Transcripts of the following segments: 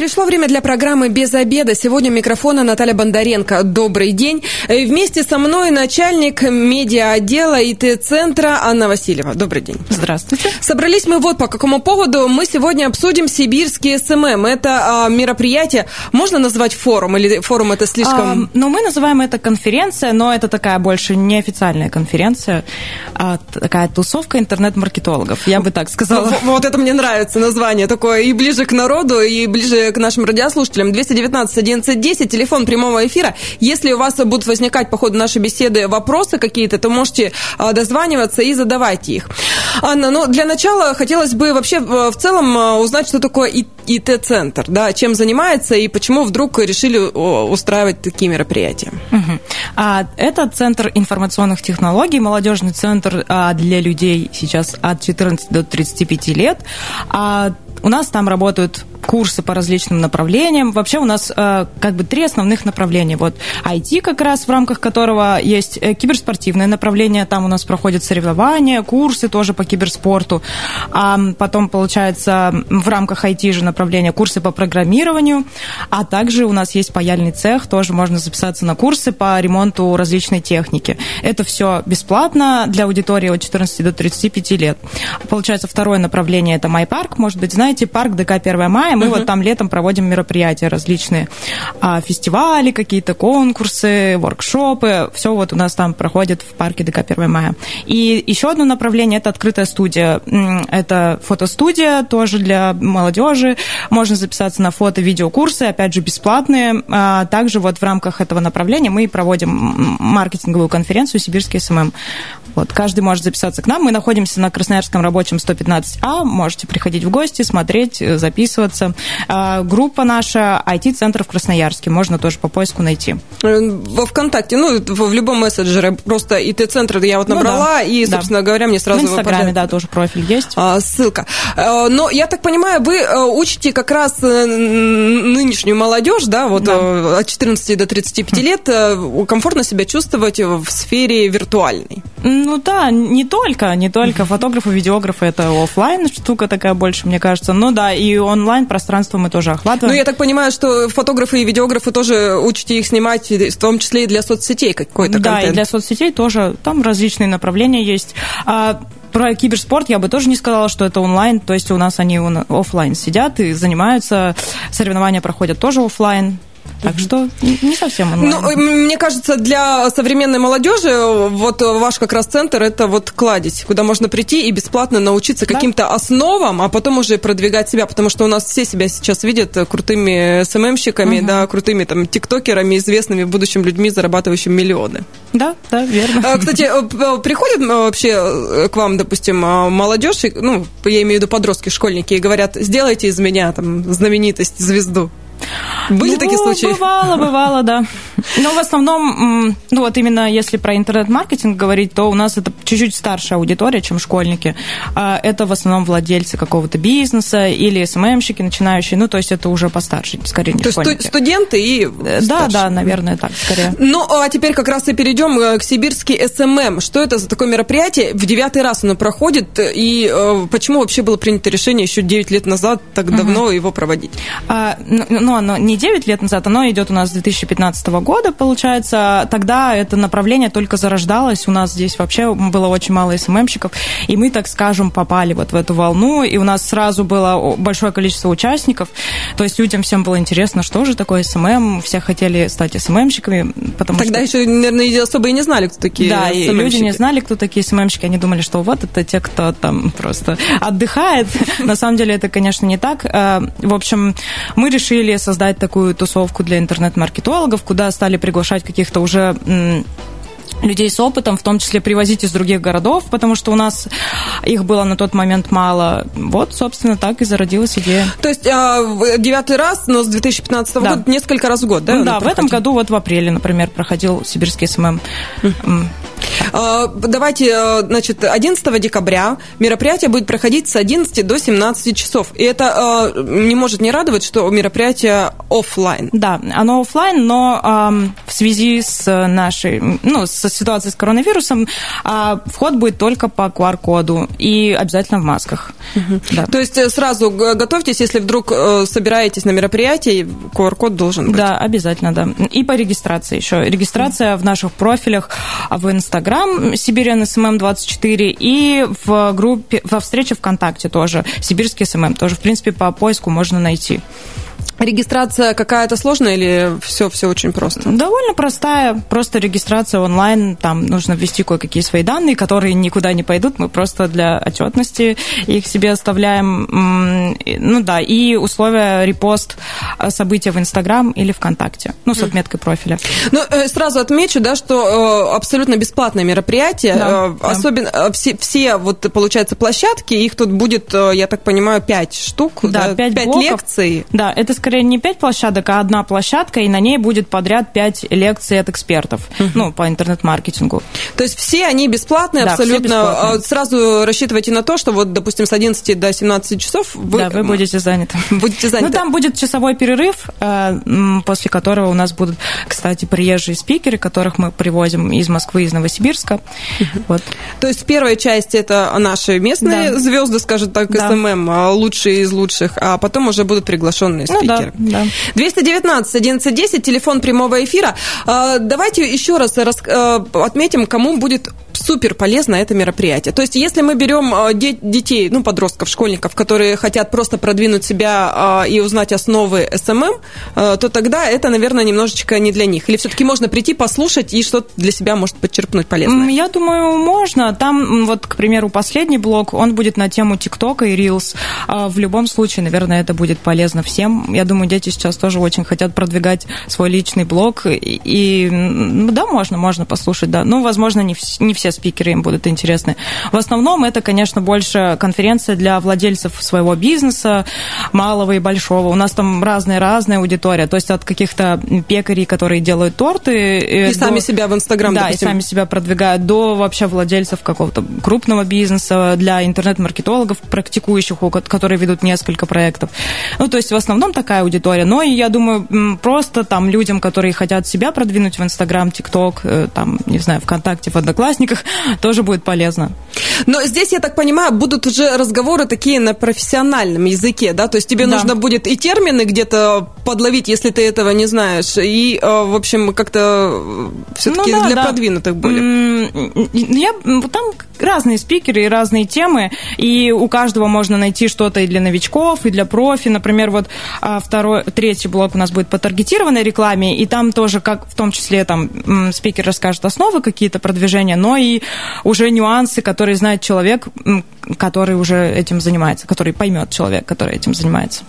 Пришло время для программы «Без обеда». Сегодня у микрофона Наталья Бондаренко. Добрый день. И вместе со мной начальник медиа-отдела ИТ-центра Анна Васильева. Добрый день. Здравствуйте. Собрались мы вот по какому поводу. Мы сегодня обсудим сибирский SMM. Это а, мероприятие, можно назвать форум или форум это слишком... А, ну, мы называем это конференция, но это такая больше неофициальная конференция, а такая тусовка интернет-маркетологов, я бы так сказала. Вот, вот это мне нравится название такое и ближе к народу, и ближе к нашим радиослушателям. 219 11 телефон прямого эфира. Если у вас будут возникать по ходу нашей беседы вопросы какие-то, то можете а, дозваниваться и задавайте их. Анна, ну, для начала хотелось бы вообще в целом а, узнать, что такое ИТ-центр, да, чем занимается и почему вдруг решили устраивать такие мероприятия. Угу. А, это Центр информационных технологий, молодежный центр а, для людей сейчас от 14 до 35 лет. А, у нас там работают курсы по различным направлениям. Вообще у нас э, как бы три основных направления. Вот IT как раз, в рамках которого есть э, киберспортивное направление, там у нас проходят соревнования, курсы тоже по киберспорту. А потом, получается, в рамках IT же направления курсы по программированию, а также у нас есть паяльный цех, тоже можно записаться на курсы по ремонту различной техники. Это все бесплатно для аудитории от 14 до 35 лет. Получается, второе направление это MyPark, может быть, знаете, парк ДК 1 мая, мы uh-huh. вот там летом проводим мероприятия различные, а, фестивали какие-то, конкурсы, воркшопы, все вот у нас там проходит в парке ДК 1 мая. И еще одно направление – это открытая студия. Это фотостудия тоже для молодежи. Можно записаться на фото-видеокурсы, опять же, бесплатные. А также вот в рамках этого направления мы проводим маркетинговую конференцию «Сибирский SMM». Вот, каждый может записаться к нам. Мы находимся на Красноярском рабочем 115А. Можете приходить в гости, смотреть, записываться заниматься. А, группа наша IT-центр в Красноярске. Можно тоже по поиску найти. Э, во ВКонтакте, ну, в любом мессенджере. Просто IT-центр я вот набрала, ну, да. и, собственно да. говоря, мне сразу В Инстаграме, выпадает. да, тоже профиль есть. А, ссылка. Э, но, я так понимаю, вы э, учите как раз нынешнюю молодежь, да, вот да. от 14 до 35 хм. лет комфортно себя чувствовать в сфере виртуальной. Ну да, не только, не только. Фотографы, видеографы это офлайн штука такая больше, мне кажется. Ну да, и онлайн пространство мы тоже охватываем. Ну, я так понимаю, что фотографы и видеографы тоже учите их снимать, в том числе и для соцсетей какой-то да, контент. Да, и для соцсетей тоже. Там различные направления есть. А про киберспорт я бы тоже не сказала, что это онлайн, то есть у нас они офлайн сидят и занимаются, соревнования проходят тоже офлайн, так что не совсем онлайн. Ну, мне кажется, для современной молодежи вот ваш как раз центр это вот кладезь, куда можно прийти и бесплатно научиться да. каким-то основам, а потом уже продвигать себя, потому что у нас все себя сейчас видят крутыми СММщиками, угу. да, крутыми там тиктокерами, известными в будущем людьми, зарабатывающими миллионы. Да, да, верно. А, кстати, э, приходят э, вообще э, к вам, допустим, молодежь, ну, я имею в виду подростки, школьники, и говорят, сделайте из меня там знаменитость, звезду. Были ну, такие случаи? Бывало, бывало, да. Но в основном, ну вот именно если про интернет-маркетинг говорить, то у нас это чуть-чуть старшая аудитория, чем школьники. А это в основном владельцы какого-то бизнеса или СММщики начинающие, ну то есть это уже постарше, скорее не То есть студенты и э, Да, да, наверное, так, скорее. Ну, а теперь как раз и перейдем э, к сибирский SMM. Что это за такое мероприятие? В девятый раз оно проходит, и э, почему вообще было принято решение еще 9 лет назад так угу. давно его проводить? А, ну, ну оно не 9 лет назад, оно идет у нас с 2015 года, получается. Тогда это направление только зарождалось. У нас здесь вообще было очень мало SMM щиков, и мы, так скажем, попали вот в эту волну, и у нас сразу было большое количество участников. То есть людям всем было интересно, что же такое SMM. Все хотели стать SMM щиками, потому Тогда что... еще, наверное, особо и не знали, кто такие Да, и люди не знали, кто такие SMM щики. Они думали, что вот это те, кто там просто отдыхает. На самом деле это, конечно, не так. Э, в общем, мы решили создать такую тусовку для интернет-маркетологов, куда стали приглашать каких-то уже людей с опытом, в том числе привозить из других городов, потому что у нас их было на тот момент мало. Вот, собственно, так и зародилась идея. То есть а, девятый раз, но с 2015 да. года несколько раз в год, да? Ну, да, в этом году вот в апреле, например, проходил сибирский SMM. А, давайте, значит, 11 декабря мероприятие будет проходить с 11 до 17 часов. И это не может не радовать, что мероприятие офлайн. Да, оно офлайн, но в связи с нашей, ну, с ситуацией с коронавирусом, вход будет только по QR-коду и обязательно в масках. Угу. Да. То есть э, сразу готовьтесь, если вдруг э, собираетесь на мероприятие, QR-код должен быть. Да, обязательно, да. И по регистрации еще. Регистрация в наших профилях в Инстаграм Siberian SMM 24 и в группе, во встрече ВКонтакте тоже Сибирский SMM. Тоже, в принципе, по поиску можно найти. Регистрация какая-то сложная или все, все очень просто? Довольно простая, просто регистрация онлайн, там нужно ввести кое-какие свои данные, которые никуда не пойдут, мы просто для отчетности их себе оставляем. Ну да, и условия репост события в Инстаграм или ВКонтакте, ну, с отметкой профиля. Ну, э, сразу отмечу, да, что э, абсолютно бесплатное мероприятие, да, э, особенно да. все, все, вот, получается, площадки, их тут будет, я так понимаю, пять штук, да, да 5, 5 лекций. Да, это скорее не пять площадок, а одна площадка, и на ней будет подряд пять лекций от экспертов, угу. ну, по интернет-маркетингу. То есть все они бесплатные да, абсолютно. Бесплатные. А, сразу рассчитывайте на то, что вот, допустим, с 11 до 17 часов вы... Да, вы будете заняты. Будете заняты. Ну, там будет часовой перерыв, э, после которого у нас будут, кстати, приезжие спикеры, которых мы привозим из Москвы, из Новосибирска. Вот. То есть первая часть это наши местные да. звезды, скажем так, да. SMM, а, лучшие из лучших, а потом уже будут приглашенные спикеры. Ну, Да, да. 219 1110, телефон прямого эфира. А, давайте еще раз э, отметим, кому будет супер полезно это мероприятие. То есть, если мы берем э, детей, ну, подростков, школьников, которые хотят просто продвинуть себя э, и узнать основы SMM, то тогда это, наверное, немножечко не для них. Или все-таки можно прийти, послушать и что-то для себя может подчерпнуть полезное? Я думаю, можно. Там, вот, к примеру, последний блок, он будет на тему ТикТока и Reels. А в любом случае, наверное, это будет полезно всем. Я думаю, дети сейчас тоже очень хотят продвигать свой личный блог. И, да, можно, можно послушать, да. Ну, возможно, не все спикеры им будут интересны. В основном это, конечно, больше конференция для владельцев своего бизнеса, малого и большого. У нас там разная-разная аудитория. То есть от каких-то пекарей, которые делают торты. Э, и до... сами себя в Инстаграм, Да, допустим. и сами себя продвигают, до вообще владельцев какого-то крупного бизнеса, для интернет-маркетологов, практикующих, которые ведут несколько проектов. Ну, то есть в основном такая аудитория. Но и я думаю, просто там людям, которые хотят себя продвинуть в Инстаграм, ТикТок, э, там, не знаю, ВКонтакте, в Одноклассниках, тоже будет полезно. Но здесь, я так понимаю, будут уже разговоры такие на профессиональном языке, да? То есть тебе да. нужно будет и термины где-то подловить, если ты этого не знаешь, и, э, в общем, как-то э, все-таки ну, да, для да. продвинутых более. Я, там разные спикеры и разные темы, и у каждого можно найти что-то и для новичков, и для профи. Например, вот а, второй, третий блок у нас будет по таргетированной рекламе, и там тоже, как в том числе, там спикер расскажет основы какие-то продвижения, но и уже нюансы, которые знает человек, который уже этим занимается, который поймет человек, который этим занимается.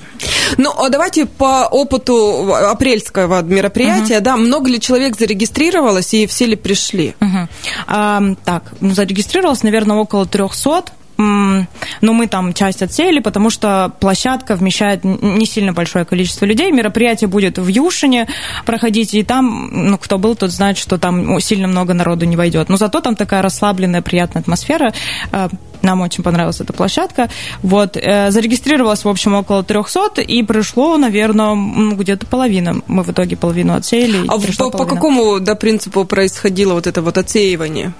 Ну, а давайте по опыту апрельского мероприятия, uh-huh. да, много ли человек зарегистрировалось и все ли пришли? Uh-huh. А, так, ну, зарегистрировалось, наверное, около 300 но мы там часть отсеяли, потому что площадка вмещает не сильно большое количество людей. Мероприятие будет в Юшине проходить, и там, ну, кто был, тот знает, что там сильно много народу не войдет. Но зато там такая расслабленная, приятная атмосфера. Нам очень понравилась эта площадка. Вот, э, зарегистрировалось, в общем, около 300, и пришло, наверное, где-то половина. Мы в итоге половину отсеяли. А по, по какому, да, принципу происходило вот это вот отсеивание?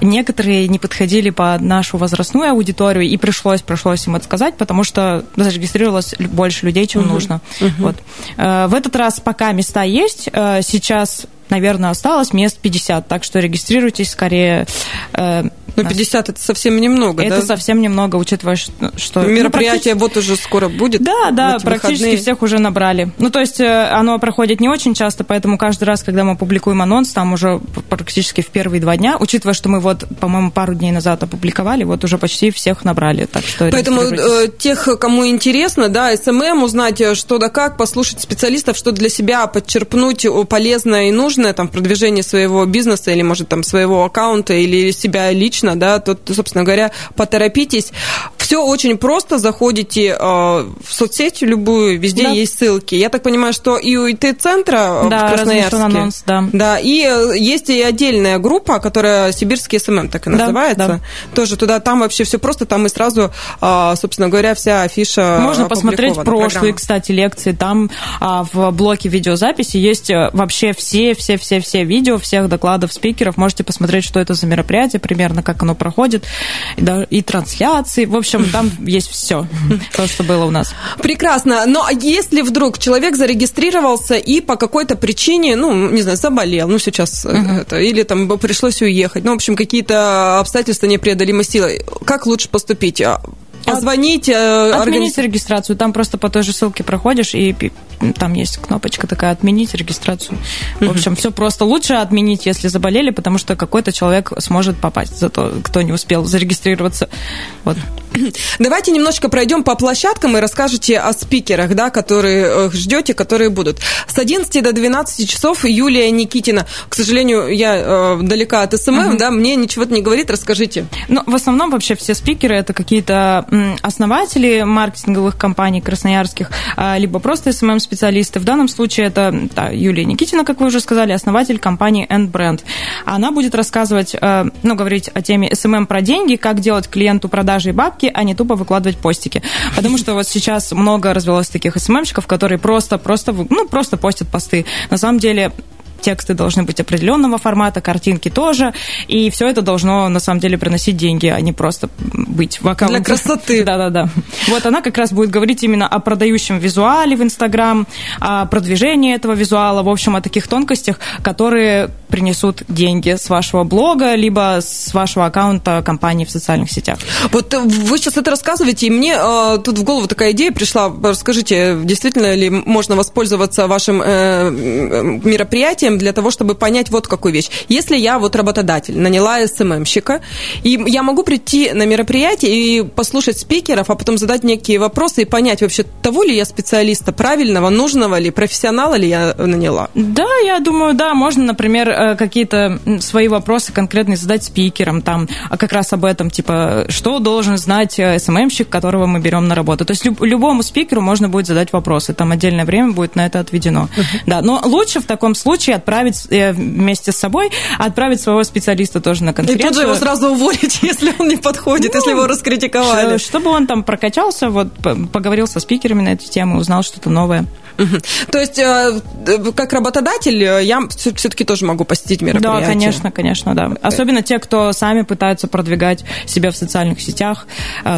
Некоторые не подходили по нашу возрастную аудиторию, и пришлось, пришлось им отсказать, потому что зарегистрировалось больше людей, чем угу. нужно. Угу. Вот. Э, в этот раз пока места есть. Э, сейчас наверное, осталось мест 50, так что регистрируйтесь скорее ну, 50 это совсем немного, это да? совсем немного, учитывая, что... Ну, Мероприятие ну, вот уже скоро будет. Да, да, практически выходные. всех уже набрали. Ну, то есть э, оно проходит не очень часто, поэтому каждый раз, когда мы публикуем анонс, там уже практически в первые два дня, учитывая, что мы вот, по-моему, пару дней назад опубликовали, вот уже почти всех набрали. Так что Поэтому э, тех, кому интересно, да, SMM, узнать э, что да как, послушать специалистов, что для себя подчерпнуть полезное и нужное там в продвижении своего бизнеса или, может, там, своего аккаунта или себя лично, скучно, да, то, собственно говоря, поторопитесь. Все очень просто, заходите э, в соцсеть любую, везде да. есть ссылки. Я так понимаю, что и у ИТ-центра да, в Красноярске. анонс, да. Да, и есть и отдельная группа, которая Сибирский SMM так и называется. Да, да. Тоже туда, там вообще все просто, там и сразу, собственно говоря, вся афиша Можно посмотреть прошлые, программа. кстати, лекции. Там в блоке видеозаписи есть э, вообще все-все-все-все видео всех докладов спикеров. Можете посмотреть, что это за мероприятие, примерно как оно проходит, и трансляции. В общем, там есть все, то, что было у нас. Прекрасно. Но если вдруг человек зарегистрировался и по какой-то причине, ну, не знаю, заболел, ну, сейчас uh-huh. это, или там пришлось уехать, ну, в общем, какие-то обстоятельства непреодолимой силы, как лучше поступить? Позвонить, э, Отменить организ... регистрацию. Там просто по той же ссылке проходишь, и там есть кнопочка такая «Отменить регистрацию». В общем, все просто. Лучше отменить, если заболели, потому что какой-то человек сможет попасть, за то, кто не успел зарегистрироваться. Вот. Давайте немножко пройдем по площадкам и расскажете о спикерах, да, которые ждете, которые будут. С 11 до 12 часов Юлия Никитина. К сожалению, я э, далека от SMM, угу. да, мне ничего не говорит, расскажите. Ну, в основном вообще все спикеры это какие-то основатели маркетинговых компаний красноярских, а, либо просто SMM-специалисты. В данном случае это да, Юлия Никитина, как вы уже сказали, основатель компании End Brand. Она будет рассказывать, э, ну, говорить о теме SMM про деньги, как делать клиенту продажи и бабки, а не тупо выкладывать постики. Потому что вот сейчас много развелось таких SMM щиков, которые просто, просто, ну, просто постят посты. На самом деле тексты должны быть определенного формата, картинки тоже, и все это должно на самом деле приносить деньги, а не просто быть в аккаунте. Для красоты. Да-да-да. Вот она как раз будет говорить именно о продающем визуале в Инстаграм, о продвижении этого визуала, в общем, о таких тонкостях, которые принесут деньги с вашего блога, либо с вашего аккаунта компании в социальных сетях. Вот вы сейчас это рассказываете, и мне э, тут в голову такая идея пришла. Расскажите, действительно ли можно воспользоваться вашим э, мероприятием мероприятием для того, чтобы понять вот какую вещь. Если я вот работодатель, наняла СММщика, и я могу прийти на мероприятие и послушать спикеров, а потом задать некие вопросы и понять вообще, того ли я специалиста правильного, нужного ли, профессионала ли я наняла? Да, я думаю, да, можно, например, э, какие-то свои вопросы конкретные задать спикерам, там, а как раз об этом, типа, что должен знать э, СММщик, которого мы берем на работу. То есть любому спикеру можно будет задать вопросы, там отдельное время будет на это отведено. Uh-huh. Да, но лучше в таком случае отправить э, вместе с собой, отправить своего специалиста тоже на конференцию. И тут же его сразу уволить, если он не подходит, ну, если его раскритиковали. Чтобы он там прокачался, вот поговорил со спикерами на эту тему, узнал что-то новое. То есть, как работодатель, я все-таки тоже могу посетить мероприятие. Да, конечно, конечно, да. Особенно те, кто сами пытаются продвигать себя в социальных сетях.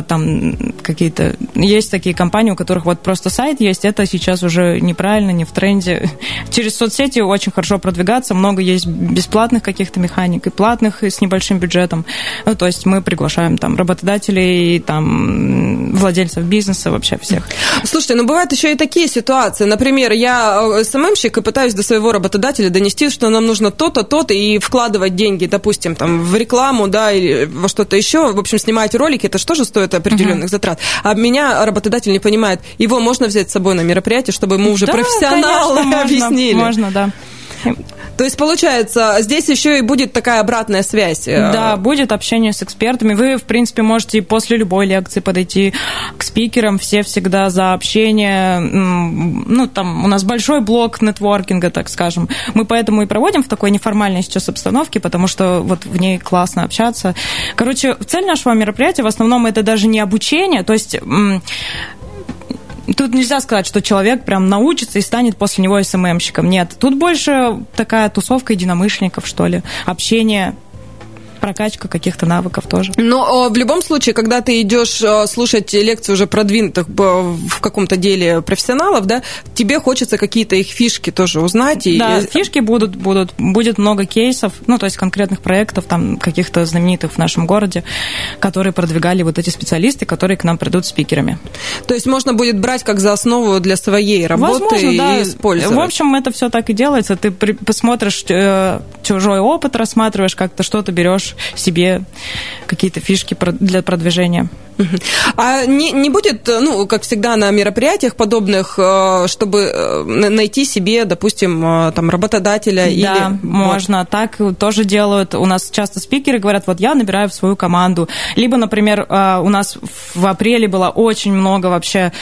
Там какие-то... Есть такие компании, у которых вот просто сайт есть. Это сейчас уже неправильно, не в тренде. Через соцсети очень хорошо продвигаться. Много есть бесплатных каких-то механик и платных и с небольшим бюджетом. Ну, то есть мы приглашаем там работодателей, там владельцев бизнеса, вообще всех. Слушайте, ну бывают еще и такие ситуации. Например, я э, СММщик и пытаюсь до своего работодателя донести, что нам нужно то-то, то-то, и вкладывать деньги, допустим, там, в рекламу, да, или во что-то еще. В общем, снимать ролики, это что же стоит определенных uh-huh. затрат. А меня работодатель не понимает. Его можно взять с собой на мероприятие, чтобы ему уже да, профессионалы конечно, объяснили. Можно, можно, да. То есть, получается, здесь еще и будет такая обратная связь. Э, да, будет общение с экспертами. Вы, в принципе, можете после любой лекции подойти к спикерам. Все всегда за общение. Ну, там у нас большой блок нетворкинга, так скажем. Мы поэтому и проводим в такой неформальной сейчас обстановке, потому что вот в ней классно общаться. Короче, цель нашего мероприятия в основном это даже не обучение, то есть тут нельзя сказать, что человек прям научится и станет после него СММщиком. Нет, тут больше такая тусовка единомышленников, что ли, общение прокачка каких-то навыков тоже. Но в любом случае, когда ты идешь слушать лекции уже продвинутых в каком-то деле профессионалов, да, тебе хочется какие-то их фишки тоже узнать. И... Да, фишки будут, будут, будет много кейсов, ну, то есть конкретных проектов, там, каких-то знаменитых в нашем городе, которые продвигали вот эти специалисты, которые к нам придут спикерами. То есть можно будет брать как за основу для своей работы Возможно, да. и использовать. В общем, это все так и делается. Ты посмотришь э, чужой опыт, рассматриваешь как-то что-то берешь себе какие-то фишки для продвижения. А не, не будет, ну, как всегда на мероприятиях подобных, э, чтобы э, найти себе, допустим, э, там, работодателя да, или... можно. Вот. Так тоже делают. У нас часто спикеры говорят, вот я набираю в свою команду. Либо, например, у нас в апреле было очень много вообще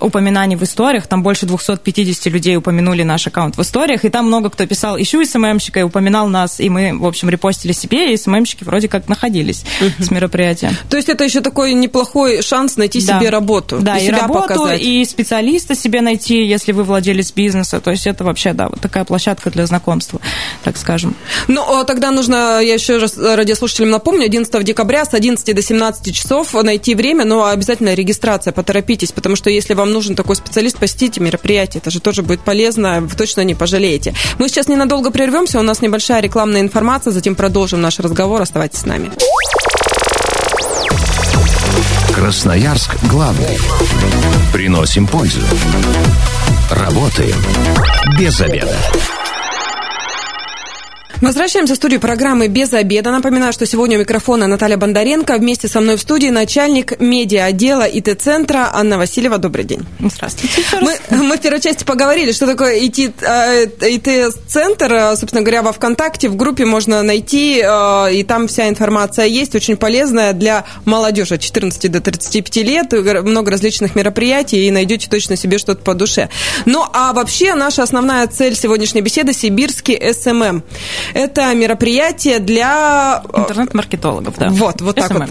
упоминаний в историях, там больше 250 людей упомянули наш аккаунт в историях, и там много кто писал, ищу СММщика, и упоминал нас, и мы, в общем, репостили себе, и СММщики вроде как находились uh-huh. с мероприятия. То есть это еще такой неплохой шанс найти да. себе работу. Да, и, и себя работу, показать. и специалиста себе найти, если вы владелец бизнеса. То есть это вообще, да, вот такая площадка для знакомства, так скажем. Ну, а тогда нужно, я еще раз радиослушателям напомню, 11 декабря с 11 до 17 часов найти время, но обязательно регистрация, поторопитесь, потому что если вам нужен такой специалист, посетите мероприятие, это же тоже будет полезно, вы точно не пожалеете. Мы сейчас ненадолго прервемся, у нас небольшая рекламная информация, затем продолжим наш разговор, оставайтесь с нами. Красноярск главный. Приносим пользу. Работаем без обеда. Возвращаемся в студию программы «Без обеда». Напоминаю, что сегодня у микрофона Наталья Бондаренко. Вместе со мной в студии начальник медиа-отдела ИТ-центра Анна Васильева. Добрый день. Здравствуйте. Мы, мы в первой части поговорили, что такое ИТ-центр. А, Собственно говоря, во ВКонтакте в группе можно найти, а, и там вся информация есть, очень полезная для молодежи от 14 до 35 лет. Много различных мероприятий, и найдете точно себе что-то по душе. Ну, а вообще наша основная цель сегодняшней беседы – сибирский SMM. Это мероприятие для... Э, Интернет-маркетологов, да. Вот, вот так вот,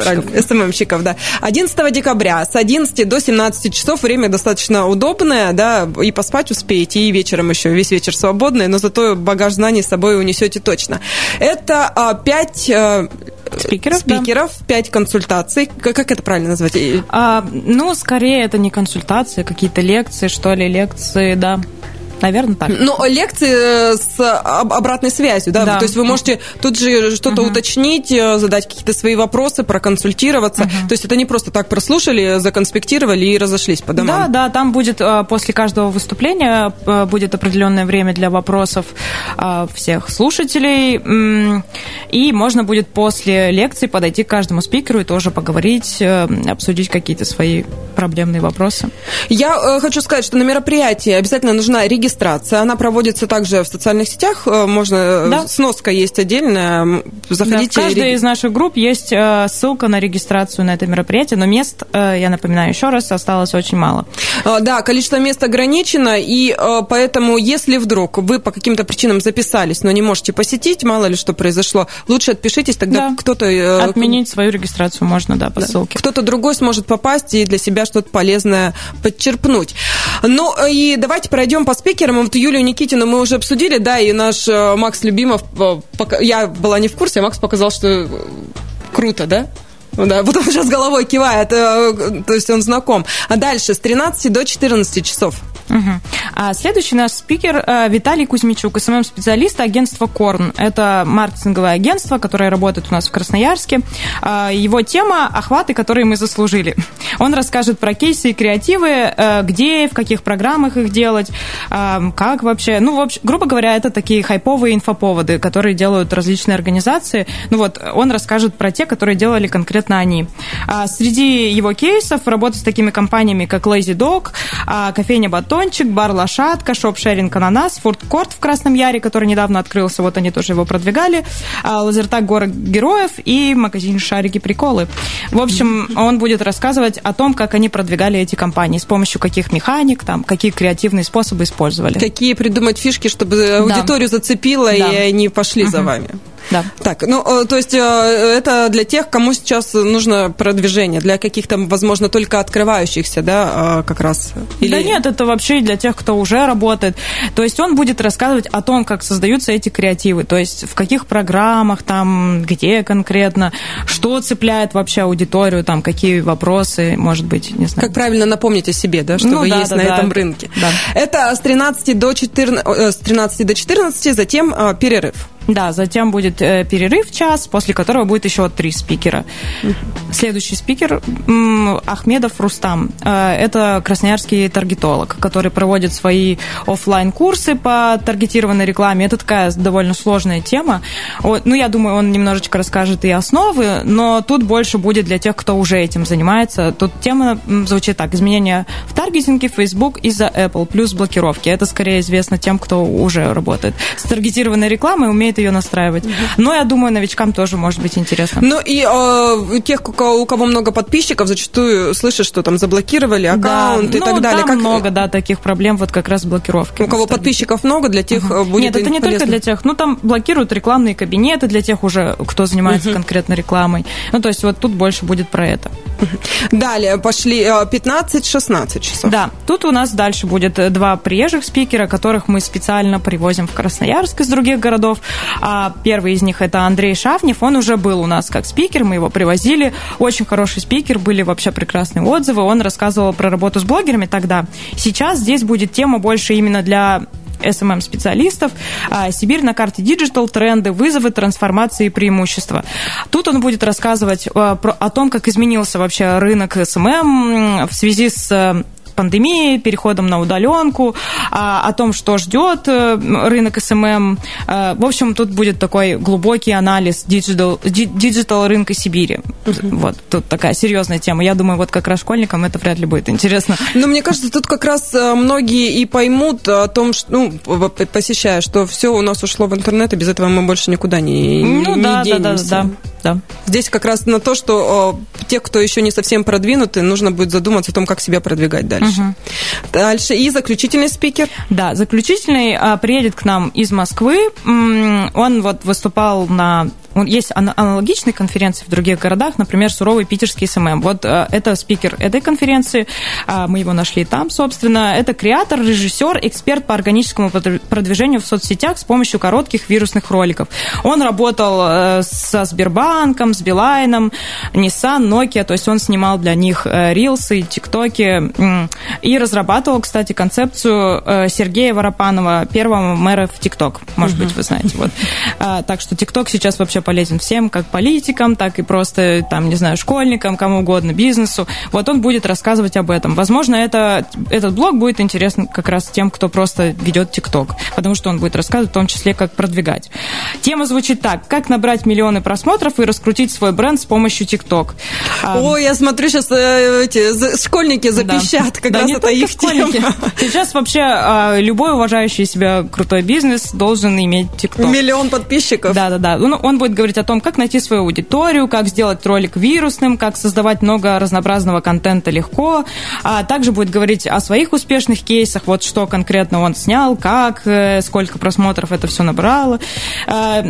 SMM щиков, да. 11 декабря с 11 до 17 часов время достаточно удобное, да, и поспать успеете, и вечером еще весь вечер свободный, но зато багаж знаний с собой унесете точно. Это 5 а, э, спикеров, спикеров да. 5 консультаций. Как, как это правильно назвать? А, ну, скорее, это не консультации, а какие-то лекции, что ли, лекции, да. Наверное, так. Но лекции э, с обратной связью, да? да. То есть вы можете тут же что-то угу. уточнить, э, задать какие-то свои вопросы, проконсультироваться. Угу. То есть это не просто так прослушали, законспектировали и разошлись по домам. Да, да, там будет э, после каждого выступления будет определенное время для вопросов всех слушателей. И можно будет после лекции подойти к каждому спикеру и тоже поговорить, обсудить какие-то свои проблемные вопросы. Я хочу сказать, что на мероприятии обязательно нужна регистрация регистрация. Она проводится также в социальных сетях. Э, можно э, да. сноска есть отдельная. Заходите. Да, в каждой из наших групп есть э, ссылка на регистрацию на это мероприятие, но мест, я напоминаю еще раз, осталось очень мало. Да, количество мест ограничено, и поэтому, если вдруг вы по каким-то причинам записались, но не можете посетить, мало ли что произошло, лучше отпишитесь, тогда да. кто-то... Отменить свою регистрацию можно, да, по да. ссылке. Кто-то другой сможет попасть и для себя что-то полезное подчерпнуть. Ну и давайте пройдем по списку спикеров. Вот Юлию Никитину мы уже обсудили, да, и наш э, Макс Любимов, э, я была не в курсе, а Макс показал, что э, круто, да? Да, потом сейчас головой кивает, то есть он знаком. А дальше с 13 до 14 часов. Угу. А следующий наш спикер Виталий Кузьмичук, SMM-специалист агентства Корн. Это маркетинговое агентство, которое работает у нас в Красноярске. Его тема – охваты, которые мы заслужили. Он расскажет про кейсы и креативы, где, в каких программах их делать, как вообще. Ну, в общем, грубо говоря, это такие хайповые инфоповоды, которые делают различные организации. Ну вот, он расскажет про те, которые делали конкретно они. А среди его кейсов работа с такими компаниями, как Lazy Dog, а, кофейня Батончик, бар Лошадка, шоп Шеринг Ананас, Форт Корт в Красном Яре, который недавно открылся, вот они тоже его продвигали, а, Лазертаг Город Героев и магазин Шарики Приколы. В общем, он будет рассказывать о том, как они продвигали эти компании, с помощью каких механик, там, какие креативные способы использовали. Какие придумать фишки, чтобы аудиторию да. зацепило, да. и они пошли угу. за вами. Да. Так, ну, э, то есть э, это для тех, кому сейчас нужно продвижение, для каких-то, возможно, только открывающихся, да, э, как раз? Или... Да нет, это вообще для тех, кто уже работает. То есть он будет рассказывать о том, как создаются эти креативы, то есть в каких программах там, где конкретно, что цепляет вообще аудиторию, там, какие вопросы, может быть, не знаю. Как правильно напомнить о себе, да, что ну, вы да, есть да, на да. этом рынке. Да. Это с 13 до 14, с 13 до 14, затем перерыв. Да, затем будет э, перерыв час, после которого будет еще три спикера. Следующий спикер Ахмедов Рустам. Э, это красноярский таргетолог, который проводит свои оффлайн курсы по таргетированной рекламе. Это такая довольно сложная тема. Вот, ну, я думаю, он немножечко расскажет и основы, но тут больше будет для тех, кто уже этим занимается. Тут тема звучит так. Изменения в таргетинге Facebook из-за Apple плюс блокировки. Это скорее известно тем, кто уже работает с таргетированной рекламой, умеет ее настраивать. Но я думаю, новичкам тоже может быть интересно. Ну и э, тех, у кого, у кого много подписчиков, зачастую слышишь, что там заблокировали аккаунт да, и ну, так далее. Там как... много, да, таких проблем, вот как раз блокировки. У кого подписчиков много, для тех угу. будет Нет, это не полезно. только для тех. Ну, там блокируют рекламные кабинеты для тех уже, кто занимается угу. конкретно рекламой. Ну, то есть вот тут больше будет про это. Далее пошли 15-16 часов. Да, тут у нас дальше будет э, два приезжих спикера, которых мы специально привозим в Красноярск из других городов. А первый из них это Андрей Шафнев, он уже был у нас как спикер, мы его привозили. Очень хороший спикер, были вообще прекрасные отзывы. Он рассказывал про работу с блогерами тогда. Сейчас здесь будет тема больше именно для SMM-специалистов. А, Сибирь на карте Digital, тренды, вызовы, трансформации и преимущества. Тут он будет рассказывать а, о том, как изменился вообще рынок SMM в связи с пандемией, переходом на удаленку, о том, что ждет э, рынок SMM. Э, в общем, тут будет такой глубокий анализ digital, digital рынка Сибири. Uh-huh. Вот, тут такая серьезная тема. Я думаю, вот как раз школьникам это вряд ли будет интересно. Но мне кажется, тут как раз э, многие и поймут о том, что, ну, посещая, что все у нас ушло в интернет, и без этого мы больше никуда не, ну, не да, денемся. Да, да, да, да. Здесь как раз на то, что те, кто еще не совсем продвинуты, нужно будет задуматься о том, как себя продвигать дальше дальше. Угу. Дальше. И заключительный спикер? Да, заключительный а, приедет к нам из Москвы. Он вот выступал на есть аналогичные конференции в других городах, например, суровый питерский SMM. Вот э, это спикер этой конференции, а, мы его нашли там, собственно. Это креатор, режиссер, эксперт по органическому продвижению в соцсетях с помощью коротких вирусных роликов. Он работал э, со Сбербанком, с Билайном, Nissan, Nokia, то есть он снимал для них э, рилсы, тиктоки и разрабатывал, кстати, концепцию Сергея Воропанова, первого мэра в ТикТок, может быть, вы знаете. Вот. А, так что ТикТок сейчас вообще полезен всем, как политикам, так и просто, там, не знаю, школьникам, кому угодно, бизнесу. Вот он будет рассказывать об этом. Возможно, это, этот блог будет интересен как раз тем, кто просто ведет ТикТок, потому что он будет рассказывать в том числе, как продвигать. Тема звучит так. Как набрать миллионы просмотров и раскрутить свой бренд с помощью ТикТок. Ой, я смотрю, сейчас э, эти школьники запищат, да. как да, раз это их школьники. тема. Сейчас вообще а, любой уважающий себя крутой бизнес должен иметь ТикТок. Миллион подписчиков. Да-да-да. Он, он будет говорить о том, как найти свою аудиторию, как сделать ролик вирусным, как создавать много разнообразного контента легко. А также будет говорить о своих успешных кейсах, вот что конкретно он снял, как, э, сколько просмотров это все набрало. А,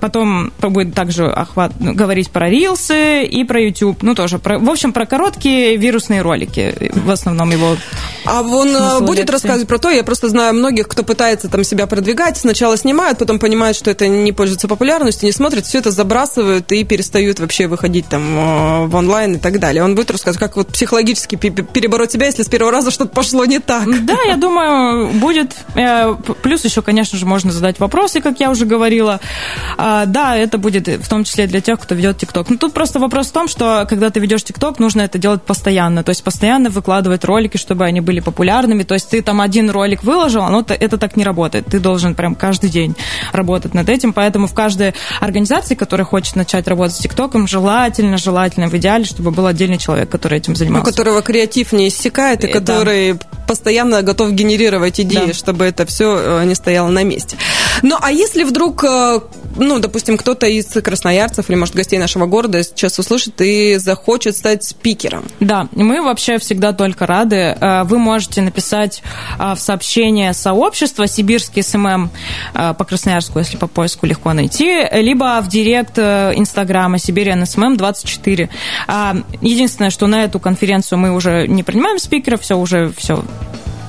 потом будет также охват, ну, говорить про рилсы и про YouTube. Ну, тоже, про, в общем, про короткие вирусные ролики. В основном его А он э, будет лекции. рассказывать про то, я просто знаю многих, кто пытается там себя продвигать, сначала снимают, потом понимают, что это не пользуется популярностью, не смотрят, все это забрасывают и перестают вообще выходить там э, в онлайн и так далее. Он будет рассказывать, как вот психологически перебороть себя, если с первого раза что-то пошло не так. Да, я думаю, будет. Э, плюс еще, конечно же, можно задать вопросы, как я уже говорила. А, да, это будет в том числе для тех, кто ведет ТикТок. Но тут просто вопрос в том, что когда ты ведешь ТикТок, нужно это делать постоянно. То есть постоянно выкладывать ролики, чтобы они были популярными. То есть ты там один ролик выложил, но это так не работает. Ты должен прям каждый день работать над этим. Поэтому в каждой организации, которая хочет начать работать с ТикТоком, желательно, желательно, в идеале, чтобы был отдельный человек, который этим занимался. У которого креатив не иссякает, и, и который да. постоянно готов генерировать идеи, да. чтобы это все э, не стояло на месте. Ну, а если вдруг, э, ну, допустим, кто-то из красноярцев или, может, гостей нашего города сейчас услышит и захочет стать спикером? Да, мы вообще всегда только рады. Э, вы можете написать в сообщение сообщества «Сибирский SMM» по Красноярску, если по поиску легко найти, либо в директ э, Инстаграма Siberian SMM 24. Единственное, что на эту конференцию мы уже не принимаем спикеров, все уже все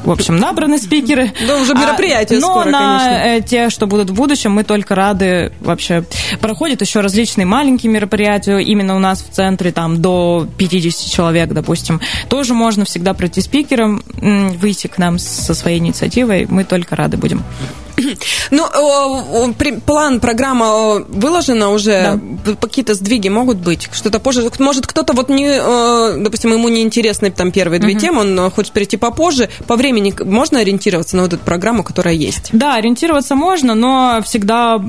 в общем, набраны спикеры. Да, уже мероприятие а, Но скоро, на конечно. Э, те, что будут в будущем, мы только рады вообще. Проходят еще различные маленькие мероприятия именно у нас в центре, там, до 50 человек, допустим. Тоже можно всегда пройти спикером, выйти к нам со своей инициативой. Мы только рады будем. Ну, план, программа выложена уже, да. какие-то сдвиги могут быть, что-то позже. Может, кто-то вот не, допустим, ему не интересны там первые две угу. темы, он хочет перейти попозже. По времени можно ориентироваться на вот эту программу, которая есть? Да, ориентироваться можно, но всегда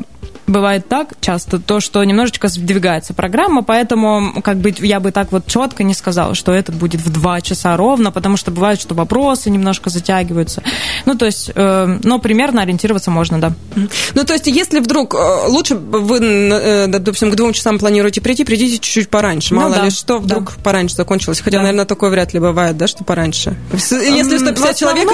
бывает так часто, то, что немножечко сдвигается программа, поэтому как бы я бы так вот четко не сказала, что этот будет в два часа ровно, потому что бывает, что вопросы немножко затягиваются. Ну, то есть, э, но примерно ориентироваться можно, да. Ну, то есть, если вдруг э, лучше вы, э, допустим, к двум часам планируете прийти, придите чуть-чуть пораньше. Мало ну, да, ли что, вдруг да. пораньше закончилось. Хотя, да. наверное, такое вряд ли бывает, да, что пораньше. Если 150 человек...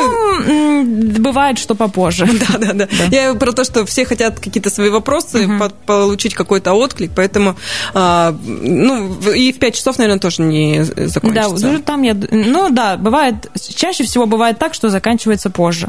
Бывает, что попозже. Да, да, да. Я про то, что все хотят какие-то свои вопросы вопросы, угу. получить какой-то отклик, поэтому, а, ну, и в 5 часов, наверное, тоже не закончится. Да, уже там я, ну да, бывает, чаще всего бывает так, что заканчивается позже.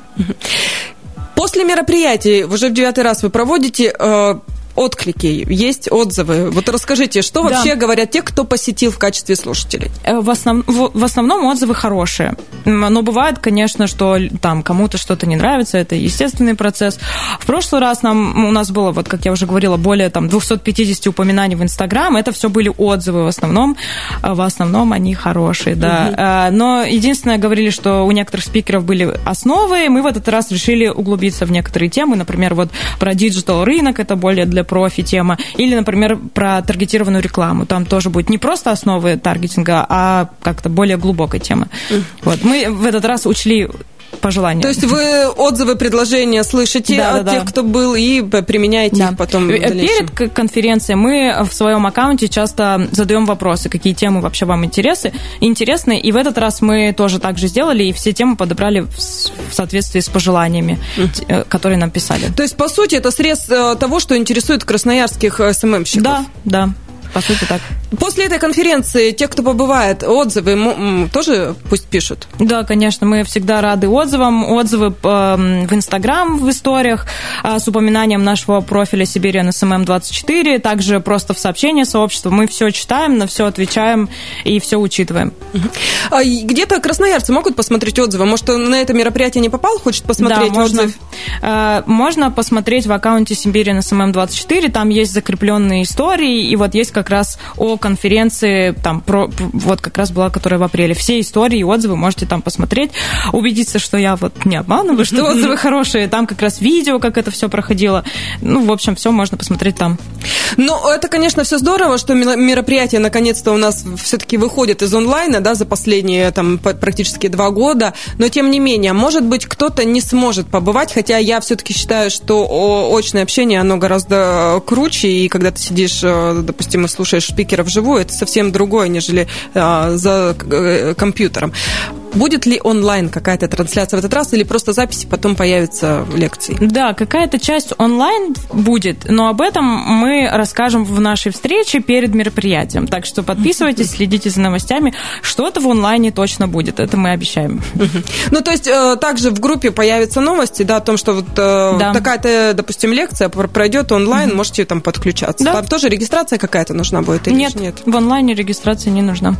После мероприятий, уже в девятый раз вы проводите, а, отклики, есть отзывы. Вот расскажите, что да. вообще говорят те, кто посетил в качестве слушателей? Э, в, основ... в основном отзывы хорошие. Но бывает, конечно, что там кому-то что-то не нравится, это естественный процесс. В прошлый раз нам, у нас было, вот как я уже говорила, более там 250 упоминаний в Инстаграм. Это все были отзывы в основном. Э, в основном они хорошие, да. Угу. Но единственное, говорили, что у некоторых спикеров были основы, мы в этот раз решили углубиться в некоторые темы. Например, вот про digital рынок, это более для профи тема, или, например, про таргетированную рекламу. Там тоже будет не просто основы таргетинга, а как-то более глубокая тема. Вот. Мы в этот раз учли по желанию. То есть вы отзывы, предложения слышите да, от да, тех, да. кто был, и применяете да. их потом э, Перед конференцией мы в своем аккаунте часто задаем вопросы, какие темы вообще вам интересны, интересны, и в этот раз мы тоже так же сделали, и все темы подобрали в соответствии с пожеланиями, mm. которые нам писали. То есть, по сути, это срез э, того, что интересует красноярских СММщиков? Да, да по сути так. После этой конференции те, кто побывает, отзывы тоже пусть пишут? Да, конечно, мы всегда рады отзывам. Отзывы в Инстаграм, в историях а, с упоминанием нашего профиля Siberian SMM 24, также просто в сообщения сообщества. Мы все читаем, на все отвечаем и все учитываем. А где-то красноярцы могут посмотреть отзывы? Может, на это мероприятие не попал, хочет посмотреть да, можно, отзыв? Э, можно посмотреть в аккаунте Siberian SMM 24, там есть закрепленные истории, и вот есть как раз о конференции, там, про, вот как раз была, которая в апреле. Все истории и отзывы можете там посмотреть, убедиться, что я вот не обманываю, что отзывы хорошие. Там как раз видео, как это все проходило. Ну, в общем, все можно посмотреть там. Ну, это, конечно, все здорово, что мероприятие наконец-то у нас все-таки выходит из онлайна, да, за последние там практически два года. Но, тем не менее, может быть, кто-то не сможет побывать, хотя я все-таки считаю, что очное общение, оно гораздо круче, и когда ты сидишь, э, допустим, и слушаешь спикера вживую, это совсем другое, нежели а, за э, компьютером. Будет ли онлайн какая-то трансляция в этот раз или просто записи потом появятся лекции? Да, какая-то часть онлайн будет, но об этом мы расскажем в нашей встрече перед мероприятием. Так что подписывайтесь, следите за новостями. Что-то в онлайне точно будет, это мы обещаем. Ну, то есть э, также в группе появятся новости, да, о том, что вот э, да. такая-то, допустим, лекция пройдет онлайн, можете там подключаться. Да. Там тоже регистрация какая-то нужна будет или нет? Нет, в онлайне регистрация не нужна.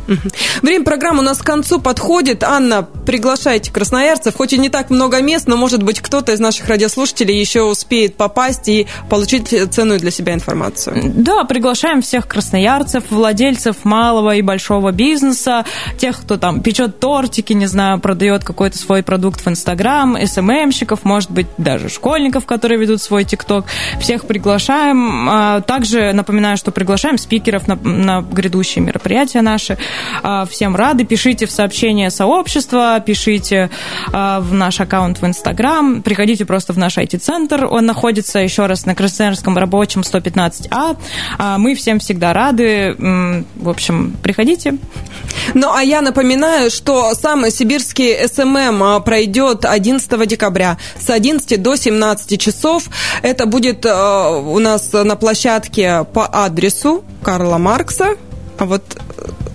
Время программы у нас к концу подходит. Анна, приглашайте красноярцев. Хоть и не так много мест, но, может быть, кто-то из наших радиослушателей еще успеет попасть и получить ценную для себя информацию. Да, приглашаем всех красноярцев, владельцев малого и большого бизнеса, тех, кто там печет тортики, не знаю, продает какой-то свой продукт в Инстаграм, СММщиков, может быть, даже школьников, которые ведут свой ТикТок. Всех приглашаем. А, также напоминаю, что приглашаем спикеров на, на грядущие мероприятия наши. А, всем рады. Пишите в сообщение сообщества, пишите а, в наш аккаунт в Инстаграм, приходите просто в наш IT-центр. Он находится еще раз на Красноярском рабочем 115А. А, мы всем всегда рады. В общем, приходите. Ну, а я напоминаю, что самый сибирский SMM пройдет 11 декабря с 11 до 17 часов. Это будет у нас на площадке по адресу Карла Маркса. А вот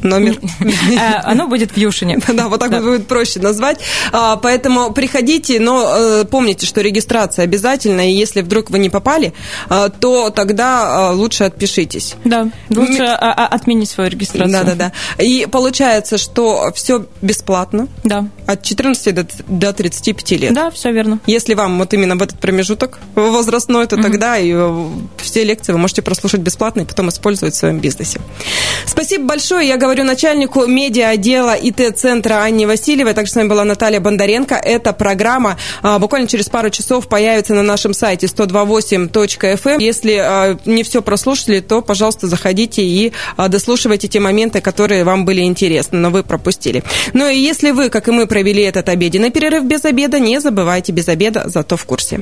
Номер. Э, оно будет в Юшине. Да, вот так да. будет проще назвать. А, поэтому приходите, но э, помните, что регистрация обязательна, и если вдруг вы не попали, а, то тогда а, лучше отпишитесь. Да, лучше отменить свою регистрацию. Да, да, да. И получается, что все бесплатно. Да. От 14 до, до 35 лет. Да, все верно. Если вам вот именно в этот промежуток возрастной, то тогда и э, все лекции вы можете прослушать бесплатно и потом использовать в своем бизнесе. Спасибо большое. Я говорю начальнику медиа-отдела ИТ-центра Анне Васильевой. Также с нами была Наталья Бондаренко. Эта программа а, буквально через пару часов появится на нашем сайте 128.fm. Эм. Если а, не все прослушали, то, пожалуйста, заходите и а, дослушивайте те моменты, которые вам были интересны, но вы пропустили. Ну и если вы, как и мы, провели этот обеденный перерыв без обеда, не забывайте без обеда, зато в курсе.